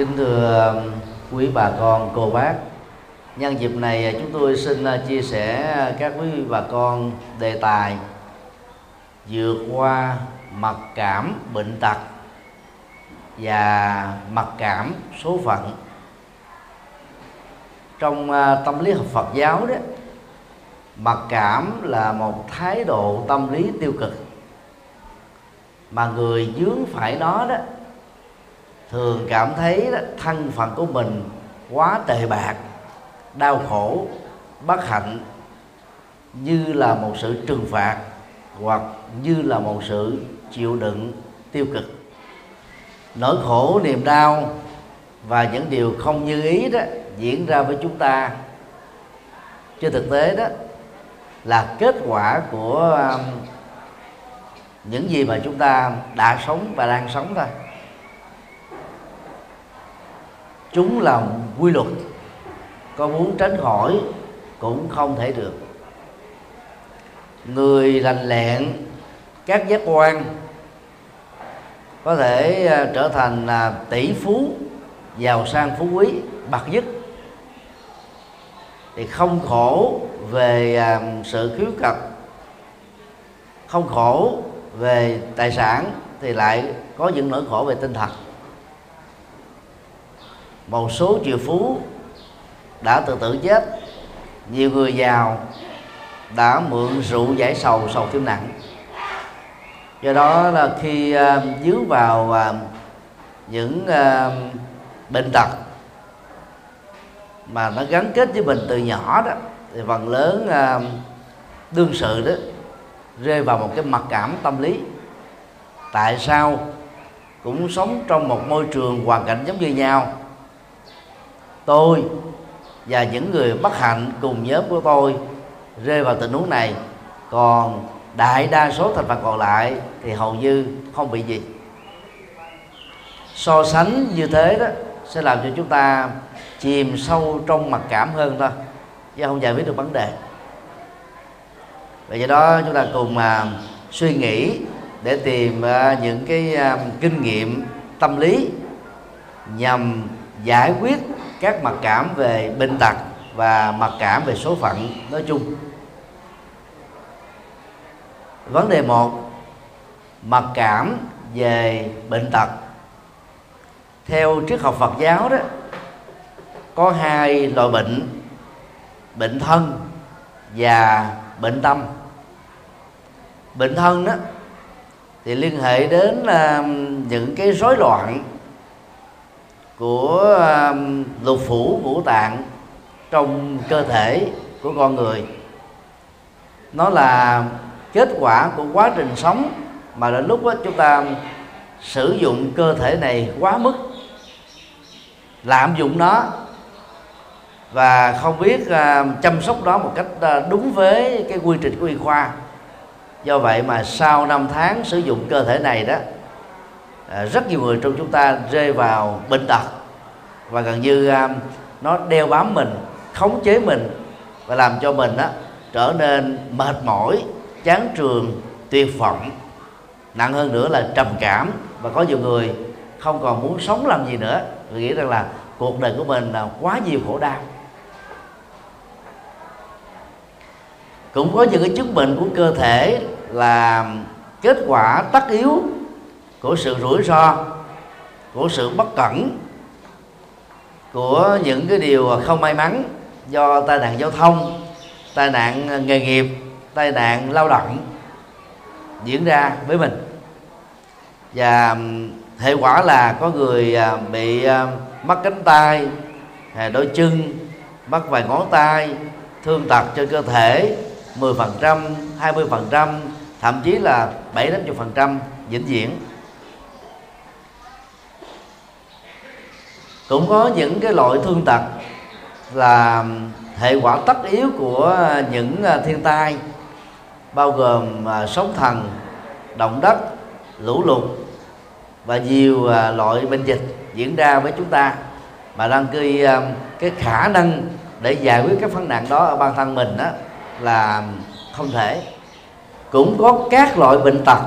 kính thưa um, quý bà con, cô bác. Nhân dịp này à, chúng tôi xin à, chia sẻ à, các quý bà con đề tài vượt qua mặc cảm bệnh tật và mặc cảm số phận. Trong tâm lý học Phật giáo đó, mặc cảm là một thái độ tâm lý tiêu cực. Mà người dướng phải nó đó thường cảm thấy đó, thân phận của mình quá tệ bạc đau khổ bất hạnh như là một sự trừng phạt hoặc như là một sự chịu đựng tiêu cực. Nỗi khổ niềm đau và những điều không như ý đó diễn ra với chúng ta. Trên thực tế đó là kết quả của um, những gì mà chúng ta đã sống và đang sống thôi chúng là quy luật. Có muốn tránh khỏi cũng không thể được. Người lành lẹn các giác quan có thể à, trở thành là tỷ phú giàu sang phú quý bậc nhất. Thì không khổ về à, sự khiếu cập, không khổ về tài sản thì lại có những nỗi khổ về tinh thần một số triệu phú đã tự tử chết. Nhiều người giàu đã mượn rượu giải sầu sầu thêm nặng. Do đó là khi à, uh, dướng vào uh, những uh, bệnh tật mà nó gắn kết với mình từ nhỏ đó thì phần lớn uh, đương sự đó rơi vào một cái mặc cảm tâm lý. Tại sao cũng sống trong một môi trường hoàn cảnh giống như nhau tôi và những người bất hạnh cùng nhóm của tôi rơi vào tình huống này. Còn đại đa số thành phần còn lại thì hầu như không bị gì. So sánh như thế đó sẽ làm cho chúng ta chìm sâu trong mặc cảm hơn thôi, chứ không giải quyết được vấn đề. Và do đó chúng ta cùng mà suy nghĩ để tìm à, những cái à, kinh nghiệm tâm lý nhằm giải quyết các mặc cảm về bệnh tật và mặc cảm về số phận nói chung. Vấn đề một mặc cảm về bệnh tật. Theo triết học Phật giáo đó có hai loại bệnh bệnh thân và bệnh tâm. Bệnh thân đó thì liên hệ đến uh, những cái rối loạn của um, lục phủ ngũ tạng trong cơ thể của con người. Nó là kết quả của quá trình sống mà đến lúc đó chúng ta sử dụng cơ thể này quá mức, lạm dụng nó và không biết um, chăm sóc nó một cách uh, đúng với cái quy trình của y khoa. Do vậy mà sau năm tháng sử dụng cơ thể này đó Ờ, rất nhiều người trong chúng ta rơi vào bệnh tật. Và gần như à, nó đeo bám mình, khống chế mình và làm cho mình đó trở nên mệt mỏi, chán trường, tuyệt vọng. Nặng hơn nữa là trầm cảm. Và có nhiều người không còn muốn sống làm gì nữa. Vì nghĩ rằng là cuộc đời của mình là quá nhiều khổ đau. Cũng có những cái chứng bệnh của cơ thể là kết quả tất yếu của sự rủi ro của sự bất cẩn của những cái điều không may mắn do tai nạn giao thông tai nạn nghề nghiệp tai nạn lao động diễn ra với mình và hệ quả là có người à, bị à, mất cánh tay đôi chân mất vài ngón tay thương tật trên cơ thể 10%, 20%, thậm chí là 7 đến phần trăm vĩnh viễn. Cũng có những cái loại thương tật là hệ quả tất yếu của những à, thiên tai bao gồm à, sóng thần, động đất, lũ lụt và nhiều à, loại bệnh dịch diễn ra với chúng ta. Mà đang gây cái khả năng để giải quyết các vấn nạn đó ở bản thân mình đó là không thể. Cũng có các loại bệnh tật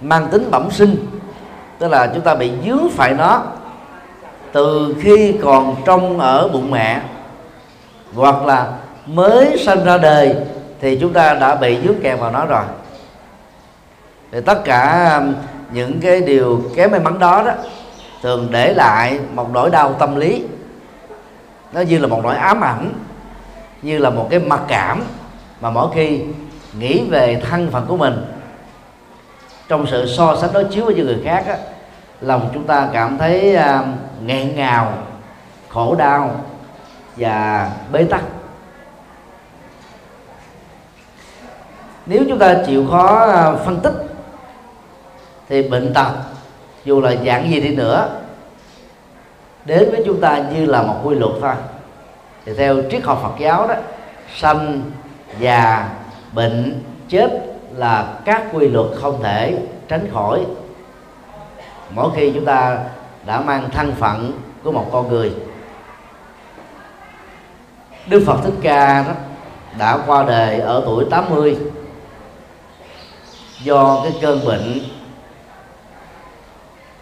mang tính bẩm sinh tức là chúng ta bị dướng phải nó từ khi còn trong ở bụng mẹ hoặc là mới sinh ra đời thì chúng ta đã bị dướng kẹt vào nó rồi. Thì tất cả um, những cái điều kém may mắn đó đó thường để lại một nỗi đau tâm lý. Nó như là một nỗi ám ảnh như là một cái mặc cảm mà mỗi khi nghĩ về thân phận của mình trong sự so sánh đối chiếu với những người khác á, lòng chúng ta cảm thấy uh, nghẹn ngào khổ đau và bế tắc. Nếu chúng ta chịu khó à, phân tích thì bệnh tật dù là dạng gì đi nữa đến với chúng ta như là một quy luật thôi. Thì theo triết học Phật giáo đó sanh già bệnh chết là các quy luật không thể tránh khỏi mỗi khi chúng ta đã mang thân phận của một con người Đức Phật Thích Ca đó đã qua đời ở tuổi 80 do cái cơn bệnh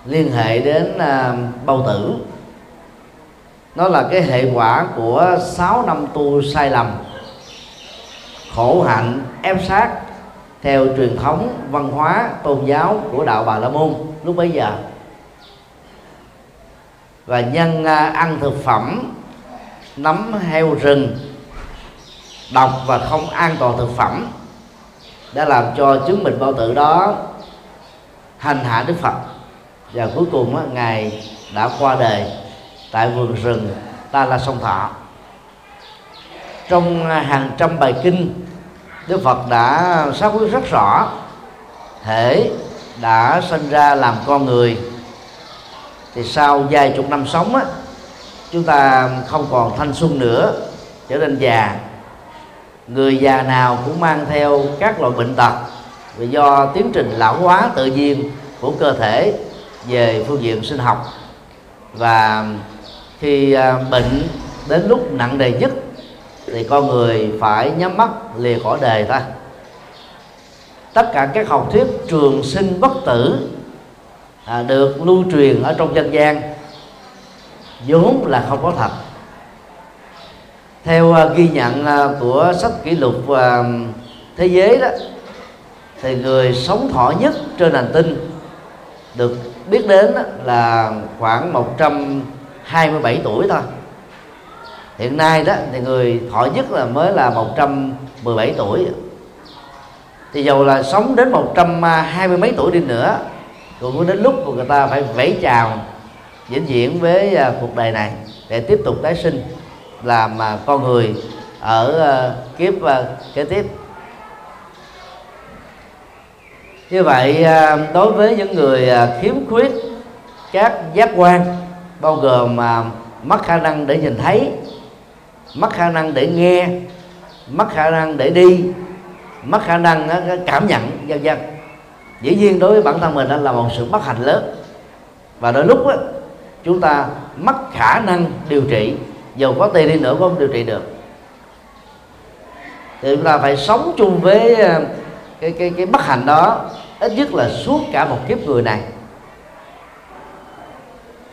liên hệ đến à, bao tử. Nó là cái hệ quả của 6 năm tu sai lầm khổ hạnh ép sát theo truyền thống văn hóa tôn giáo của đạo bà la môn lúc bấy giờ. Và nhân à, ăn thực phẩm nấm heo rừng độc và không an toàn thực phẩm đã làm cho chứng bệnh bao tử đó hành hạ đức phật. Và cuối cùng á, ngài đã qua đời tại vườn rừng ta la sông thọ. Trong à, hàng trăm bài kinh đức phật đã xác quyết rất rõ thể đã sinh ra làm con người. Thì sau vài chục năm sống á, chúng ta không còn thanh xuân nữa, trở nên già. Người già nào cũng mang theo các loại bệnh tật vì do tiến trình lão hóa tự nhiên của cơ thể về phương diện sinh học. Và khi à, bệnh đến lúc nặng nề nhất thì con người phải nhắm mắt lìa khỏi đề ta. Tất cả các học thuyết trường sinh bất tử à, được lưu truyền ở trong dân gian vốn là không có thật. Theo uh, ghi nhận uh, của sách kỷ lục uh, thế giới đó thì người sống thọ nhất trên hành tinh được biết đến là khoảng 127 tuổi thôi hiện nay đó, thì người thọ nhất là mới là 117 tuổi. Thì dầu là sống đến 120 mấy tuổi đi nữa, cũng có đến lúc mà người ta phải vẫy chào, vĩnh viễn với à, cuộc đời này để tiếp tục tái sinh, làm à, con người ở à, kiếp kế tiếp. Như vậy đối với những người khiếm khuyết các giác quan, bao gồm mà mất khả năng để nhìn thấy mất khả năng để nghe mất khả năng để đi mất khả năng cảm nhận vân vân. Dĩ nhiên đối với bản thân mình là một sự bất hạnh lớn. Và đôi lúc đó, chúng ta mất khả năng điều trị dù có tiền đi nữa cũng không điều trị được. Thì chúng ta phải sống chung với ờ, cái cái cái bất hạnh đó ít nhất là suốt cả một kiếp người này.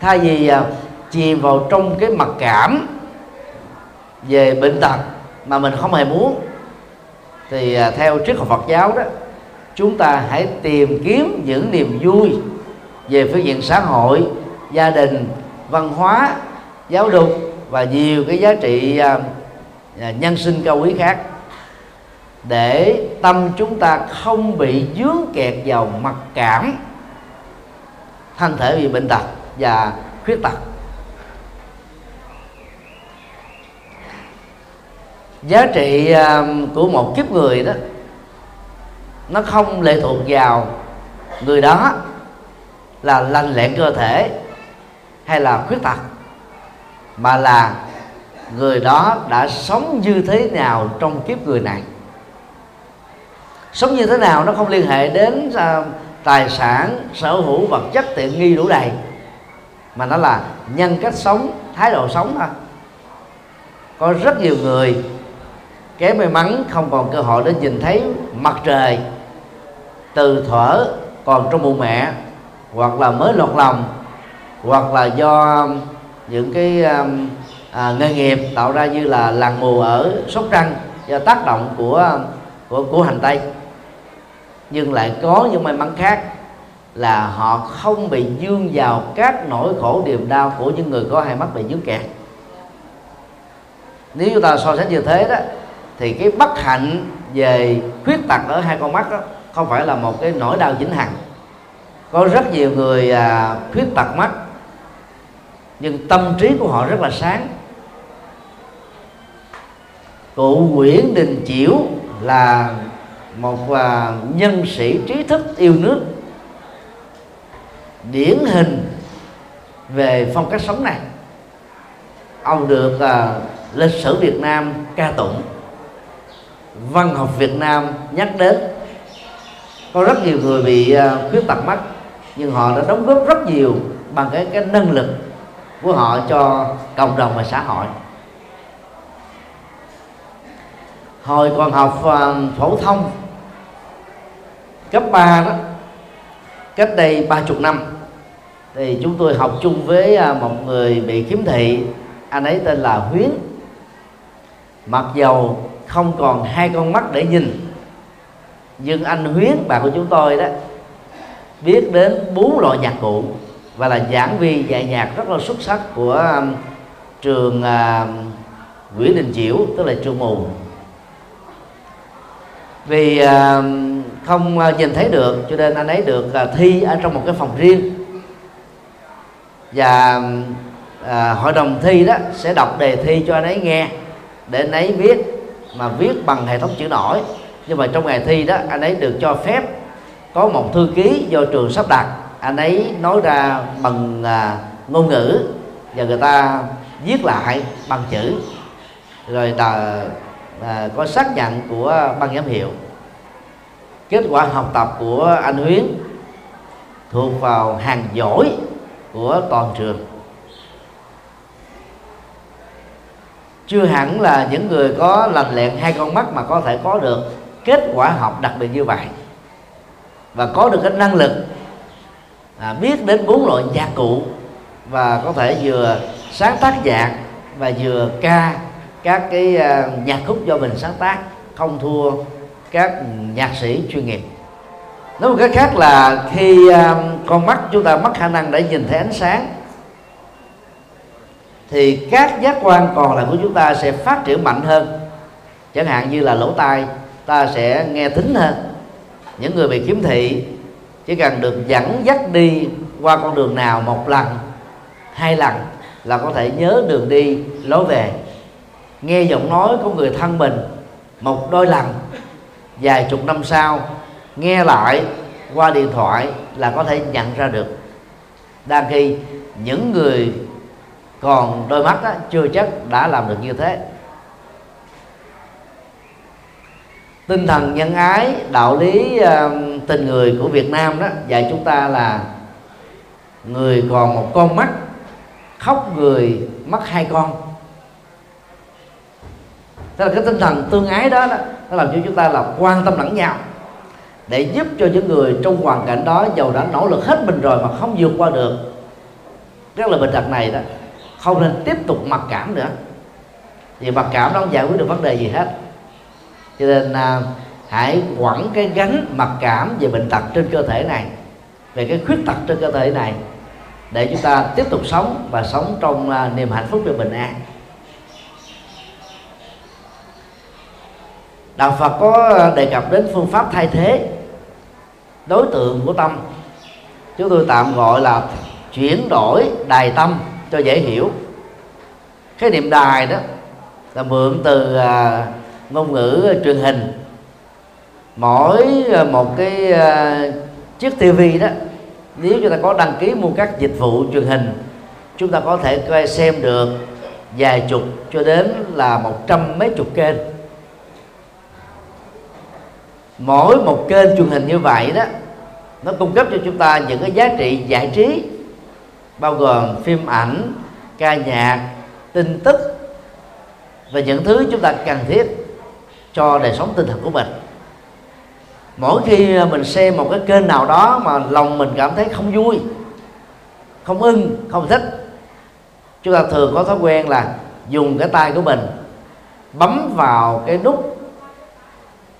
Thay vì ờ, chìm vào trong cái mặc cảm về bệnh tật mà mình không hề muốn, thì à, theo triết học Phật giáo đó, chúng ta hãy tìm kiếm những niềm vui về phương diện xã hội, gia đình, văn hóa, giáo dục và nhiều cái giá trị à, à, nhân sinh cao quý khác, để tâm chúng ta không bị dướng kẹt vào mặc cảm thân thể bị bệnh tật và khuyết tật. Giá trị à, của một kiếp người đó nó không lệ thuộc vào người đó là lành lẹn cơ thể hay là khuyết tật mà là người đó đã sống như thế nào trong kiếp người này. Sống như thế nào nó không liên hệ đến uh, tài sản sở hữu vật chất tiện nghi đủ đầy mà nó là nhân cách sống thái độ sống thôi. Có rất nhiều người kém may mắn không còn cơ hội để nhìn thấy mặt trời từ thuở còn trong bụng mẹ hoặc là mới lọt lòng hoặc là do um, những cái um, à, nghề nghiệp tạo ra như là làng mù ở sóc trăng do tác động của um, của của hành tây. Nhưng lại có những may mắn khác là họ không bị dương vào các nỗi khổ điềm đau của những người có hai mắt bị dướng kẹt. Nếu chúng ta so sánh như thế đó thì cái bất hạnh về khuyết tật ở hai con mắt đó không phải là một cái nỗi đau vĩnh hằng có rất nhiều người à, khuyết tật mắt nhưng tâm trí của họ rất là sáng. Cụ Nguyễn Đình Chiểu là một à, nhân sĩ trí thức yêu nước. Điển hình về phong cách sống này ông được à, lịch sử Việt Nam ca tụng văn học Việt Nam nhắc đến. Có rất nhiều người bị à, khuyết tật mắt nhưng họ đã đóng góp rất nhiều bằng cái cái năng lực của họ cho cộng đồng và xã hội. Hồi còn học à, phổ thông, cấp 3 đó, cách đây ba chục năm, thì chúng tôi học chung với à, một người bị khiếm thị. Anh ấy tên là Huyến. Mặc dầu không còn hai con mắt để nhìn. Nhưng anh Huyến bạn của chúng tôi đó biết đến bốn loại nhạc cụ và là giảng viên dạy nhạc rất là xuất sắc của um, trường uh, Nguyễn Đình Chiểu tức là trường mù. Vì uh, không uh, nhìn thấy được cho nên anh ấy được uh, thi ở trong một cái phòng riêng. Và uh, hội đồng thi đó sẽ đọc đề thi cho anh ấy nghe để anh ấy viết mà viết bằng hệ thống chữ nổi. Nhưng mà trong ngày thi đó anh ấy được cho phép có một thư ký do trường sắp đặt. Anh ấy nói ra bằng à, ngôn ngữ và người ta viết lại bằng chữ. Rồi tờ à, có xác nhận của ban giám hiệu. Kết quả học tập của anh Huyến thuộc vào hàng giỏi của toàn trường. Chưa hẳn là những người có lành lẹn hai con mắt mà có thể có được. Kết quả học đặc biệt như vậy. Và có được cái năng lực à, biết đến bốn loại nhạc cụ và có thể vừa sáng tác nhạc và vừa ca các cái uh, nhạc khúc do mình sáng tác không thua các nhạc sĩ chuyên nghiệp. Nói một cách khác là khi uh, con mắt chúng ta mất khả năng để nhìn thấy ánh sáng thì các giác quan còn lại của chúng ta sẽ phát triển mạnh hơn. Chẳng hạn như là lỗ tai, ta sẽ nghe thính hơn. Những người bị khiếm thị chỉ cần được dẫn dắt đi qua con đường nào một lần, hai lần là có thể nhớ đường đi, lối về. Nghe giọng nói của người thân mình một đôi lần, vài chục năm sau, nghe lại qua điện thoại là có thể nhận ra được. Đang khi những người còn đôi mắt đó, chưa chắc đã làm được như thế. Tinh thần nhân ái đạo lý uh, tình người của Việt Nam đó dạy chúng ta là người còn một con mắt khóc người mất hai con. Tức là cái tinh thần tương ái đó, đó nó làm cho chúng ta là quan tâm lẫn nhau để giúp cho những người trong hoàn cảnh đó giàu đã nỗ lực hết mình rồi mà không vượt qua được. Rất là bệnh tật này đó không nên tiếp tục mặc cảm nữa. Vì mặc cảm nó không giải quyết được vấn đề gì hết. Cho nên à, hãy quẳng cái gánh mặc cảm về bệnh tật trên cơ thể này về cái khuyết tật trên cơ thể này để chúng ta tiếp tục sống và sống trong à, niềm hạnh phúc và bình an. Đạo phật có đề cập đến phương pháp thay thế đối tượng của tâm. Chúng tôi tạm gọi là chuyển đổi đài tâm cho dễ hiểu. Khái niệm đài đó là mượn từ à, ngôn ngữ truyền hình. Mỗi à, một cái à, chiếc tivi đó nếu chúng ta có đăng ký mua các dịch vụ truyền hình chúng ta có thể coi xem được vài chục cho đến là một trăm mấy chục kênh. Mỗi một kênh truyền hình như vậy đó nó cung cấp cho chúng ta những cái giá trị giải trí bao gồm phim ảnh, ca nhạc, tin tức và những thứ chúng ta cần thiết cho đời sống tinh thần của mình. Mỗi khi mình xem một cái kênh nào đó mà lòng mình cảm thấy không vui, không ưng, không thích, chúng ta thường có thói quen là dùng cái tay của mình bấm vào cái nút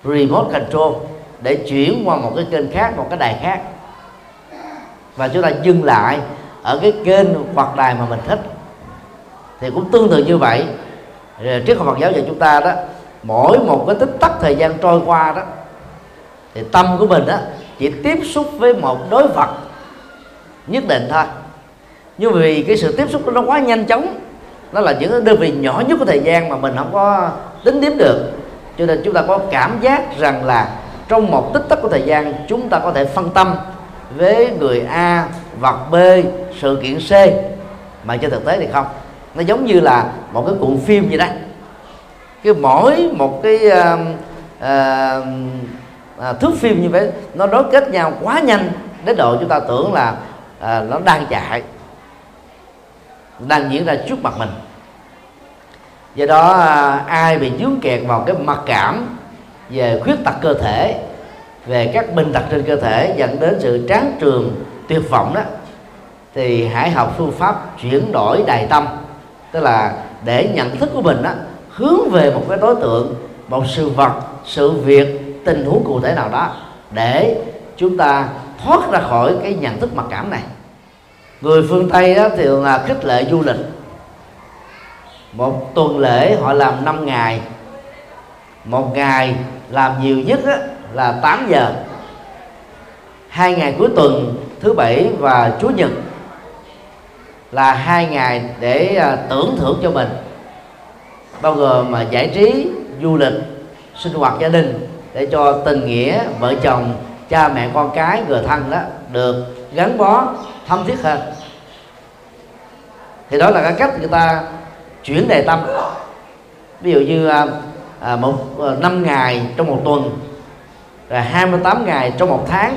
remote control để chuyển qua một cái kênh khác, một cái đài khác. Và chúng ta dừng lại ở cái kênh hoặc đài mà mình thích. Thì cũng tương tự như vậy. Triết học Phật giáo dạy chúng ta đó, mỗi một cái tích tắc thời gian trôi qua đó, thì tâm của mình đó chỉ tiếp xúc với một đối vật nhất định thôi. Nhưng vì cái sự tiếp xúc nó quá nhanh chóng, nó là những đơn vị nhỏ nhất của thời gian mà mình không có tính điểm được. Cho nên chúng ta có cảm giác rằng là trong một tích tắc của thời gian, chúng ta có thể phân tâm với người A vật B sự kiện C. Mà trên thực tế thì không. Nó giống như là một cái cuộn phim vậy đó. Cái mỗi một cái uh, uh, thước phim như vậy nó nối kết nhau quá nhanh đến độ chúng ta tưởng là uh, nó đang chạy đang diễn ra trước mặt mình. Do đó uh, ai bị dướng kẹt vào cái mặc cảm về khuyết tật cơ thể về các bệnh tật trên cơ thể dẫn đến sự tráng trường tuyệt vọng đó thì hãy học phương pháp chuyển đổi đài tâm. Tức là để nhận thức của mình đó hướng về một cái đối tượng một sự vật sự việc tình huống cụ thể nào đó để chúng ta thoát ra khỏi cái nhận thức mặc cảm này. Người phương tây đó thì là khích lệ du lịch. Một tuần lễ họ làm 5 ngày. Một ngày làm nhiều nhất á, là 8 giờ. Hai ngày cuối tuần thứ bảy và chủ nhật là hai ngày để à, tưởng thưởng cho mình bao gồm mà giải trí du lịch sinh hoạt gia đình để cho tình nghĩa vợ chồng cha mẹ con cái người thân đó được gắn bó thâm thiết hơn. Thì đó là cái cách người ta chuyển đề tâm. Ví dụ như à, à một à, năm ngày trong một tuần rồi 28 ngày trong một tháng,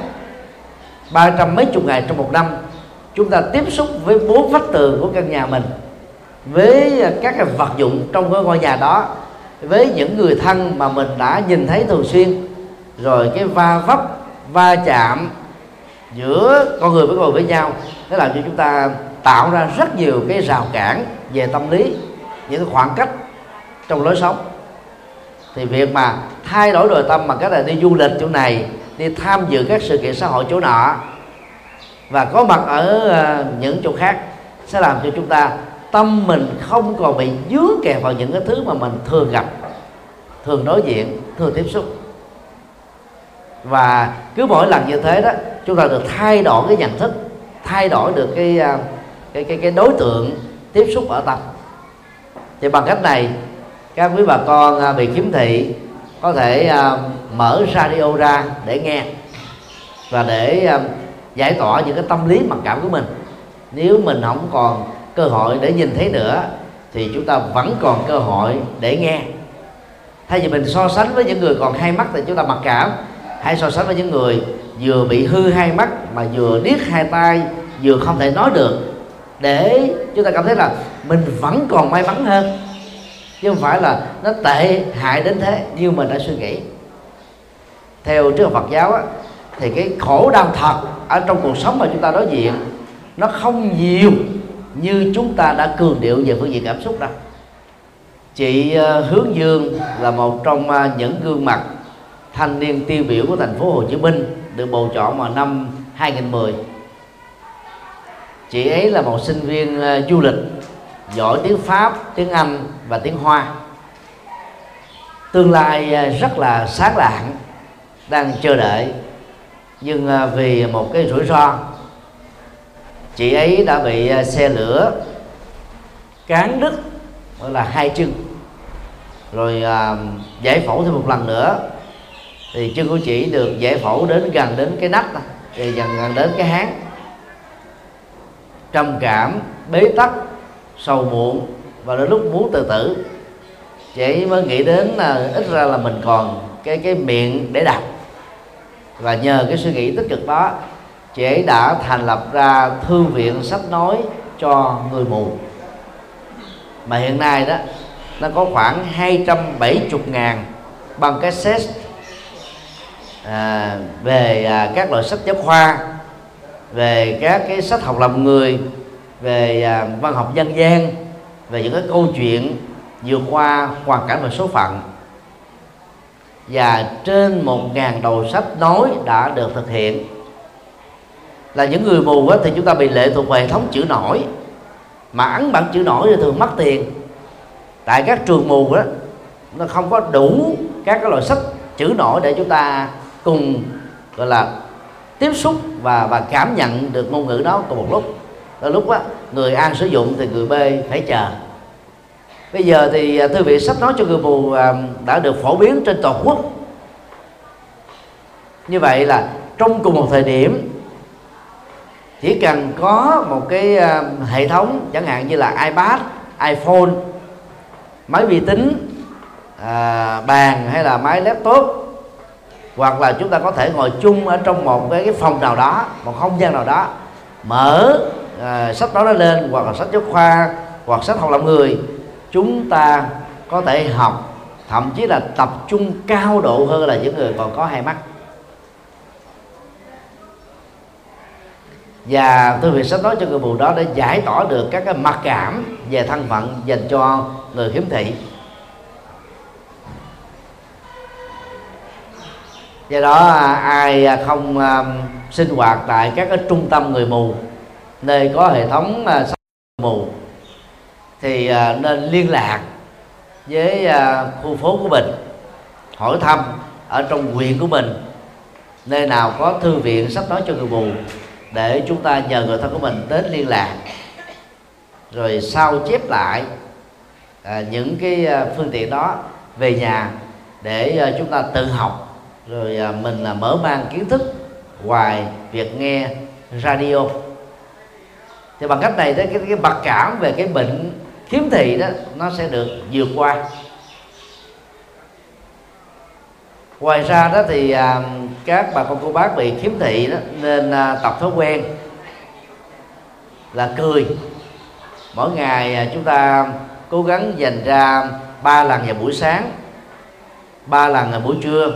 ba trăm mấy chục ngày trong một năm, chúng ta tiếp xúc với bốn vách tường của căn nhà mình, với các cái vật dụng trong cái ngôi nhà đó, với những người thân mà mình đã nhìn thấy thường xuyên. Rồi cái va vấp, va chạm giữa con người với con người với nhau, nó làm cho chúng ta tạo ra rất nhiều cái rào cản về tâm lý, những cái khoảng cách trong lối sống thì việc mà thay đổi nội tâm bằng cách là đi du lịch chỗ này đi tham dự các sự kiện xã hội chỗ nọ và có mặt ở ờ, những chỗ khác sẽ làm cho chúng ta tâm mình không còn bị dướng kẹt vào những cái thứ mà mình thường gặp thường đối diện thường tiếp xúc. Và cứ mỗi lần như thế đó chúng ta được thay đổi cái nhận thức thay đổi được cái ờ, cái cái, cái đối tượng tiếp xúc ở tâm. Thì bằng cách này các quý bà con à, bị khiếm thị, có thể à, mở radio ra để nghe và để à, giải tỏa những cái tâm lý mặc cảm của mình. Nếu mình không còn cơ hội để nhìn thấy nữa, thì chúng ta vẫn còn cơ hội để nghe. Thay vì mình so sánh với những người còn hai mắt thì chúng ta mặc cảm. Hãy so sánh với những người vừa bị hư hai mắt mà vừa điếc hai tay vừa không thể nói được, để chúng ta cảm thấy là mình vẫn còn may mắn hơn chứ không phải là nó tệ hại đến thế như mình đã suy nghĩ. Theo trước Phật giáo á, thì cái khổ đau thật ở trong cuộc sống mà chúng ta đối diện nó không nhiều như chúng ta đã cường điệu về phương diện cảm xúc đâu. Chị ờ, Hướng Dương là một trong ờ, những gương mặt thanh niên tiêu biểu của thành phố Hồ Chí Minh được bầu chọn vào năm 2010 chị ấy là một sinh viên ờ, du lịch giỏi tiếng Pháp, tiếng Anh và tiếng Hoa. Tương lai à, rất là sáng lạng đang chờ đợi. Nhưng à, vì một cái rủi ro chị ấy đã bị à, xe lửa cán đứt gọi là hai chân. Rồi à, giải phẫu thêm một lần nữa thì chân của chị được giải phẫu đến gần đến cái nách thì gần gần đến cái háng. Trầm cảm bế tắc sầu muộn và đến lúc muốn tự tử. Chị mới nghĩ đến là ít ra là mình còn cái cái miệng để đọc. Và nhờ cái suy nghĩ tích cực đó chị ấy đã thành lập ra thư viện sách nói cho người mù. Mà hiện nay đó nó có khoảng 270 ngàn băng cassette à, về à, các loại sách giáo khoa về các cái sách học làm người về à, văn học dân gian về những cái câu chuyện vượt qua hoàn cảnh và số phận. Và trên một ngàn đầu sách nói đã được thực hiện. Là những người mù á, thì chúng ta bị lệ thuộc về hệ thống chữ nổi. Mà ấn bản chữ nổi thì thường mất tiền. Tại các trường mù đó nó không có đủ các cái loại sách chữ nổi để chúng ta cùng gọi là tiếp xúc và và cảm nhận được ngôn ngữ đó cùng một lúc đôi lúc á người A sử dụng thì người B phải chờ. Bây giờ thì à, thư viện sách nói cho người mù à, đã được phổ biến trên toàn quốc. Như vậy là trong cùng một thời điểm chỉ cần có một cái à, hệ thống chẳng hạn như là ipad iphone máy vi tính à, bàn hay là máy laptop hoặc là chúng ta có thể ngồi chung ở trong một cái, cái phòng nào đó một không gian nào đó mở à, sách đó lên hoặc là sách giáo khoa hoặc sách học làm người chúng ta có thể học thậm chí là tập trung cao độ hơn là những người còn có hai mắt. Và thư viện sách nói cho người mù đó để giải tỏa được các cái mặc cảm về thân phận dành cho người khiếm thị. Do đó à, ai không à, sinh hoạt tại các cái trung tâm người mù nơi có hệ thống uh, mù. Thì uh, nên liên lạc với uh, khu phố của mình hỏi thăm ở trong huyện của mình nơi nào có thư viện sách nói cho người mù để chúng ta nhờ người thân của mình đến liên lạc. Rồi sao chép lại à, những cái phương tiện đó về nhà để à, chúng ta tự học. Rồi à, mình là mở mang kiến thức ngoài việc nghe radio thì bằng cách này đó cái, cái mặc cảm về cái bệnh khiếm thị đó nó sẽ được vượt qua. Ngoài ra đó thì à, các bà con cô bác bị khiếm thị đó nên à, tập thói quen là cười. Mỗi ngày à, chúng ta cố gắng dành ra ba lần vào buổi sáng ba lần vào buổi trưa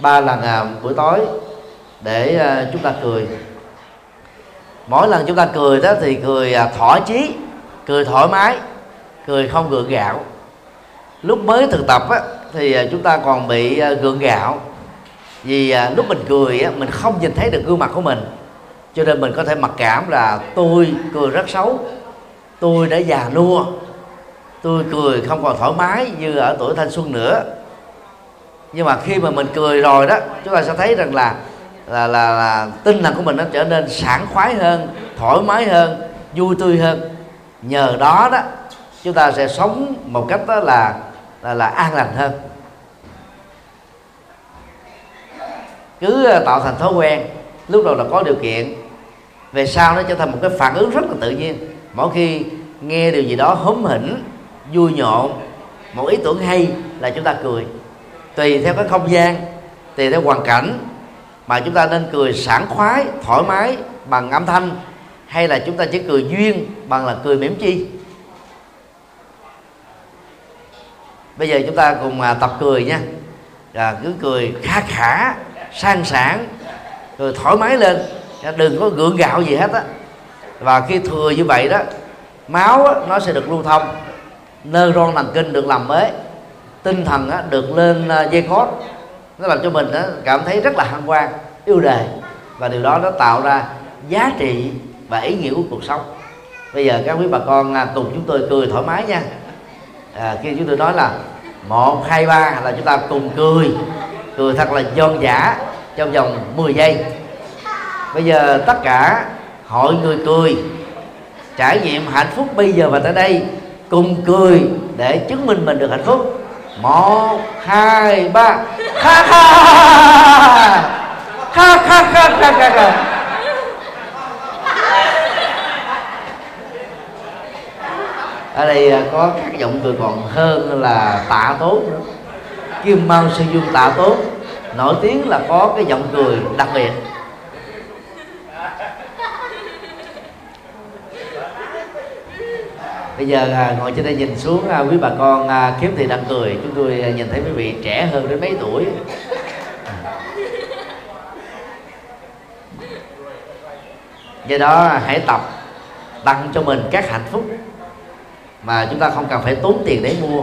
ba lần à, buổi tối để à, chúng ta cười mỗi lần chúng ta cười đó thì cười à, thỏa chí cười thoải mái cười không gượng gạo. Lúc mới thực tập á, thì à, chúng ta còn bị à, gượng gạo. Vì lúc mình cười á, mình không nhìn thấy được gương mặt của mình. Cho nên mình có thể mặc cảm là tôi cười rất xấu tôi đã già nua tôi cười không còn thoải mái như ở tuổi thanh xuân nữa. Nhưng mà khi mà mình cười rồi đó chúng ta sẽ thấy rằng là là là, là tinh thần của mình nó trở nên sảng khoái hơn thoải mái hơn vui tươi hơn. Nhờ đó đó chúng ta sẽ sống một cách đó là là, là an lành hơn. Cứ à, tạo thành thói quen lúc đầu là có điều kiện về sau nó trở thành một cái phản ứng rất là tự nhiên. Mỗi khi nghe điều gì đó hóm hỉnh vui nhộn một ý tưởng hay là chúng ta cười. Tùy theo cái không gian tùy theo hoàn cảnh mà chúng ta nên cười sảng khoái thoải mái bằng âm thanh hay là chúng ta chỉ cười duyên bằng là cười mỉm chi? Bây giờ chúng ta cùng à, tập cười nha. Là cứ cười khá khả sang sảng cười thoải mái lên. Dạ, đừng có gượng gạo gì hết á. Và khi thừa như vậy đó máu á, nó sẽ được lưu thông. Nơ ron thần kinh được làm mới tinh thần á, được lên à, dây cót nó làm cho mình đó, cảm thấy rất là hăng hoan yêu đời. Và điều đó nó tạo ra giá trị và ý nghĩa của cuộc sống. Bây giờ các quý bà con à, cùng chúng tôi cười thoải mái nha. À, khi chúng tôi nói là một hai ba là chúng ta cùng cười. Cười thật là giòn giả trong vòng 10 giây. Bây giờ tất cả hội người cười trải nghiệm hạnh phúc bây giờ và tại đây cùng cười để chứng minh mình được hạnh phúc một, hai, ba. Kha kha kha kha kha kha kha kha ở đây à, có các giọng cười còn hơn là tạ tốt nữa. Kim mao sư dung tạ tốt nổi tiếng là có cái giọng cười đặc biệt. Bây giờ à, ngồi trên đây nhìn xuống à, quý bà con à, kiếm thì đang cười chúng tôi à, nhìn thấy quý vị trẻ hơn đến mấy tuổi. Do đó à, hãy tập tăng cho mình các hạnh phúc mà chúng ta không cần phải tốn tiền để mua.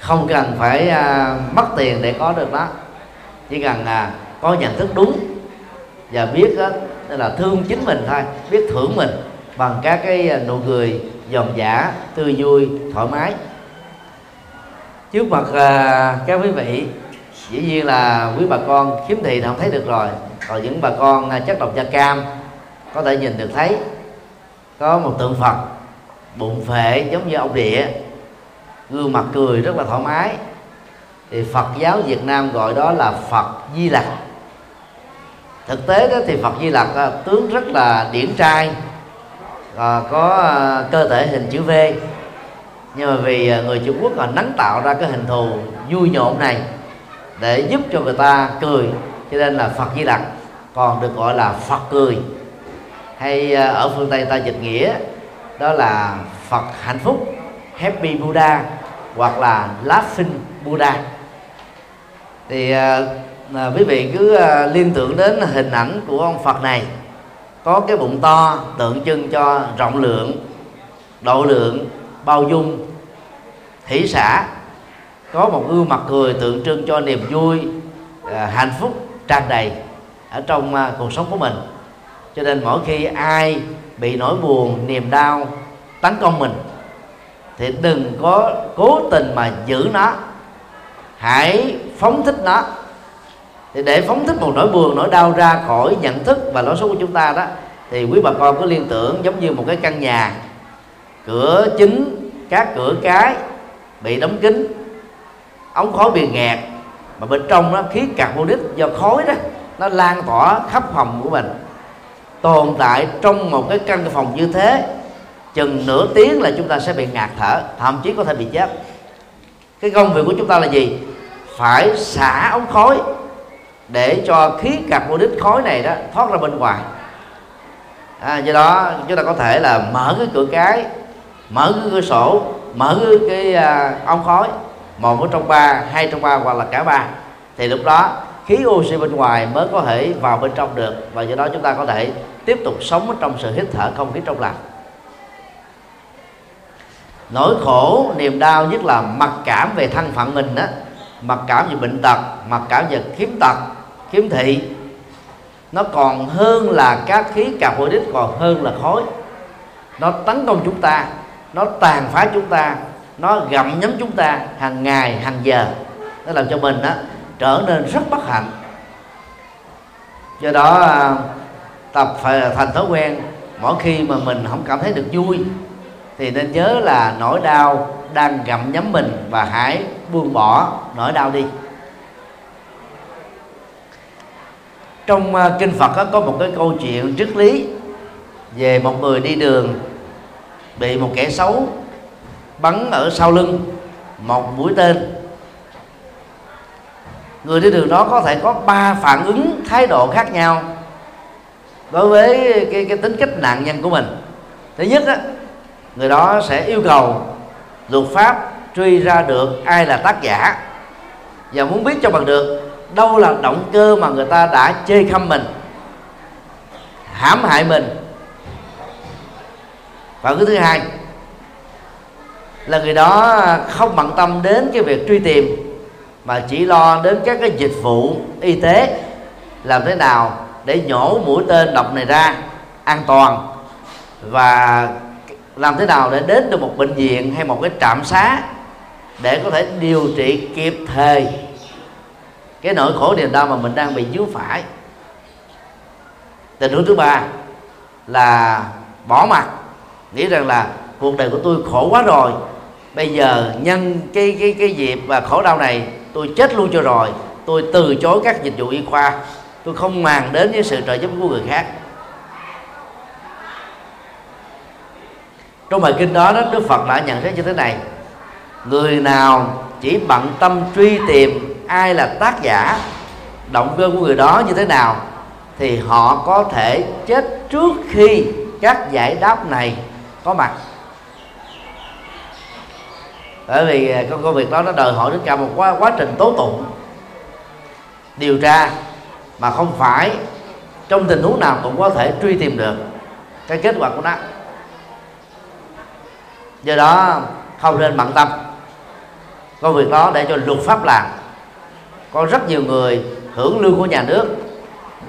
Không cần phải à, mất tiền để có được đó. Chỉ cần à, có nhận thức đúng và biết đó, là thương chính mình thôi biết thưởng mình bằng các cái à, nụ cười giòn giả tươi vui thoải mái. Trước mặt uh, các quý vị dĩ nhiên là quý bà con khiếm thị thì không thấy được rồi. Còn những bà con à, chất độc da cam có thể nhìn được thấy. Có một tượng phật bụng phệ giống như ông địa gương mặt cười rất là thoải mái. Thì phật giáo việt nam gọi đó là phật di lặc. Thực tế đó thì phật di lặc tướng rất là điển trai à, có à, cơ thể hình chữ v. Nhưng mà vì à, người trung quốc họ nắng tạo ra cái hình thù vui nhộn này để giúp cho người ta cười cho nên là phật di lặc còn được gọi là phật cười. Hay à, ở phương tây ta dịch nghĩa đó là phật hạnh phúc happy buddha hoặc là laughing buddha. Thì à, à, quý vị cứ à, liên tưởng đến hình ảnh của ông phật này có cái bụng to tượng trưng cho rộng lượng độ lượng bao dung hỷ xã có một gương mặt cười tượng trưng cho niềm vui à, hạnh phúc tràn đầy ở trong à, cuộc sống của mình. Cho nên mỗi khi ai bị nỗi buồn niềm đau tấn công mình thì đừng có cố tình mà giữ nó. Hãy phóng thích nó thì để phóng thích một nỗi buồn, nỗi đau ra khỏi nhận thức và lối sống của chúng ta đó, thì quý bà con cứ liên tưởng giống như một cái căn nhà. Cửa chính, các cửa cái bị đóng kín. Ống khói bị nghẹt, mà bên trong đó khí carbonic do khói đó, nó lan tỏa khắp phòng của mình. Tồn tại trong một cái căn phòng như thế, chừng nửa tiếng là chúng ta sẽ bị ngạt thở, thậm chí có thể bị chết. Cái công việc của chúng ta là gì? Phải xả ống khói để cho khí carbonic khói này đó thoát ra bên ngoài. À, do đó chúng ta có thể là mở cái cửa cái mở cái cửa sổ mở cái, cái à, ống khói một ở trong ba hai trong ba hoặc là cả ba. Thì lúc đó khí oxy bên ngoài mới có thể vào bên trong được và do đó chúng ta có thể tiếp tục sống trong sự hít thở không khí trong lành. Nỗi khổ niềm đau nhất là mặc cảm về thân phận mình đó mặc cảm về bệnh tật, mặc cảm về khiếm tật, khiếm thị, nó còn hơn là các khí carbonic còn hơn là khói. Nó tấn công chúng ta, nó tàn phá chúng ta, nó gặm nhấm chúng ta hàng ngày, hàng giờ. Nó làm cho mình đó trở nên rất bất hạnh. Do đó à, tập phải thành thói quen, mỗi khi mà mình không cảm thấy được vui, thì nên nhớ là nỗi đau đang gặm nhấm mình và hãy buông bỏ nỗi đau đi. Trong uh, kinh Phật có một cái câu chuyện triết lý về một người đi đường bị một kẻ xấu bắn ở sau lưng một mũi tên. Người đi đường đó có thể có ba phản ứng thái độ khác nhau đối với cái, cái tính cách nạn nhân của mình. Thứ nhất á, người đó sẽ yêu cầu luật pháp truy ra được ai là tác giả. Và muốn biết cho bằng được, đâu là động cơ mà người ta đã chê khăm mình, hãm hại mình? Và cái thứ hai, là người đó không bận tâm đến cái việc truy tìm, mà chỉ lo đến các cái dịch vụ y tế, làm thế nào để nhổ mũi tên độc này ra an toàn, và làm thế nào để đến được một bệnh viện hay một cái trạm xá để có thể điều trị kịp thời. Cái nỗi khổ niềm đau mà mình đang bị dướng phải. Tình huống thứ ba là bỏ mặt. Nghĩ rằng là cuộc đời của tôi khổ quá rồi. Bây giờ nhân cái cái cái dịp và khổ đau này tôi chết luôn cho rồi. Tôi từ chối các dịch vụ y khoa. Tôi không màng đến với sự trợ giúp của người khác. Trong bài kinh đó, đó đức phật đã nhận xét như thế này người nào chỉ bận tâm truy tìm ai là tác giả động cơ của người đó như thế nào thì họ có thể chết trước khi các giải đáp này có mặt. Bởi vì con công công việc đó nó đòi hỏi đến cả một quá, quá trình tố tụng điều tra mà không phải trong tình huống nào cũng có thể truy tìm được cái kết quả của nó. Do đó không nên bận tâm công việc đó để cho luật pháp làm. Có rất nhiều người hưởng lương của nhà nước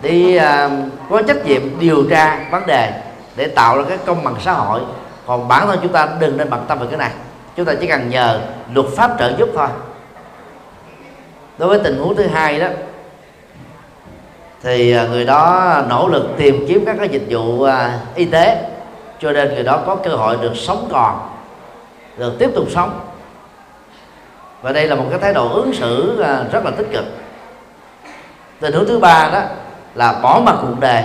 đi uh, có trách nhiệm điều tra vấn đề để tạo ra cái công bằng xã hội. Còn bản thân chúng ta đừng nên bận tâm về cái này. Chúng ta chỉ cần nhờ luật pháp trợ giúp thôi. Đối với tình huống thứ hai đó thì à, người đó nỗ lực tìm kiếm các cái dịch vụ à, y tế cho nên người đó có cơ hội được sống còn được tiếp tục sống và đây là một cái thái độ ứng xử à, rất là tích cực. Tình huống thứ ba đó là bỏ mặt cuộc đời.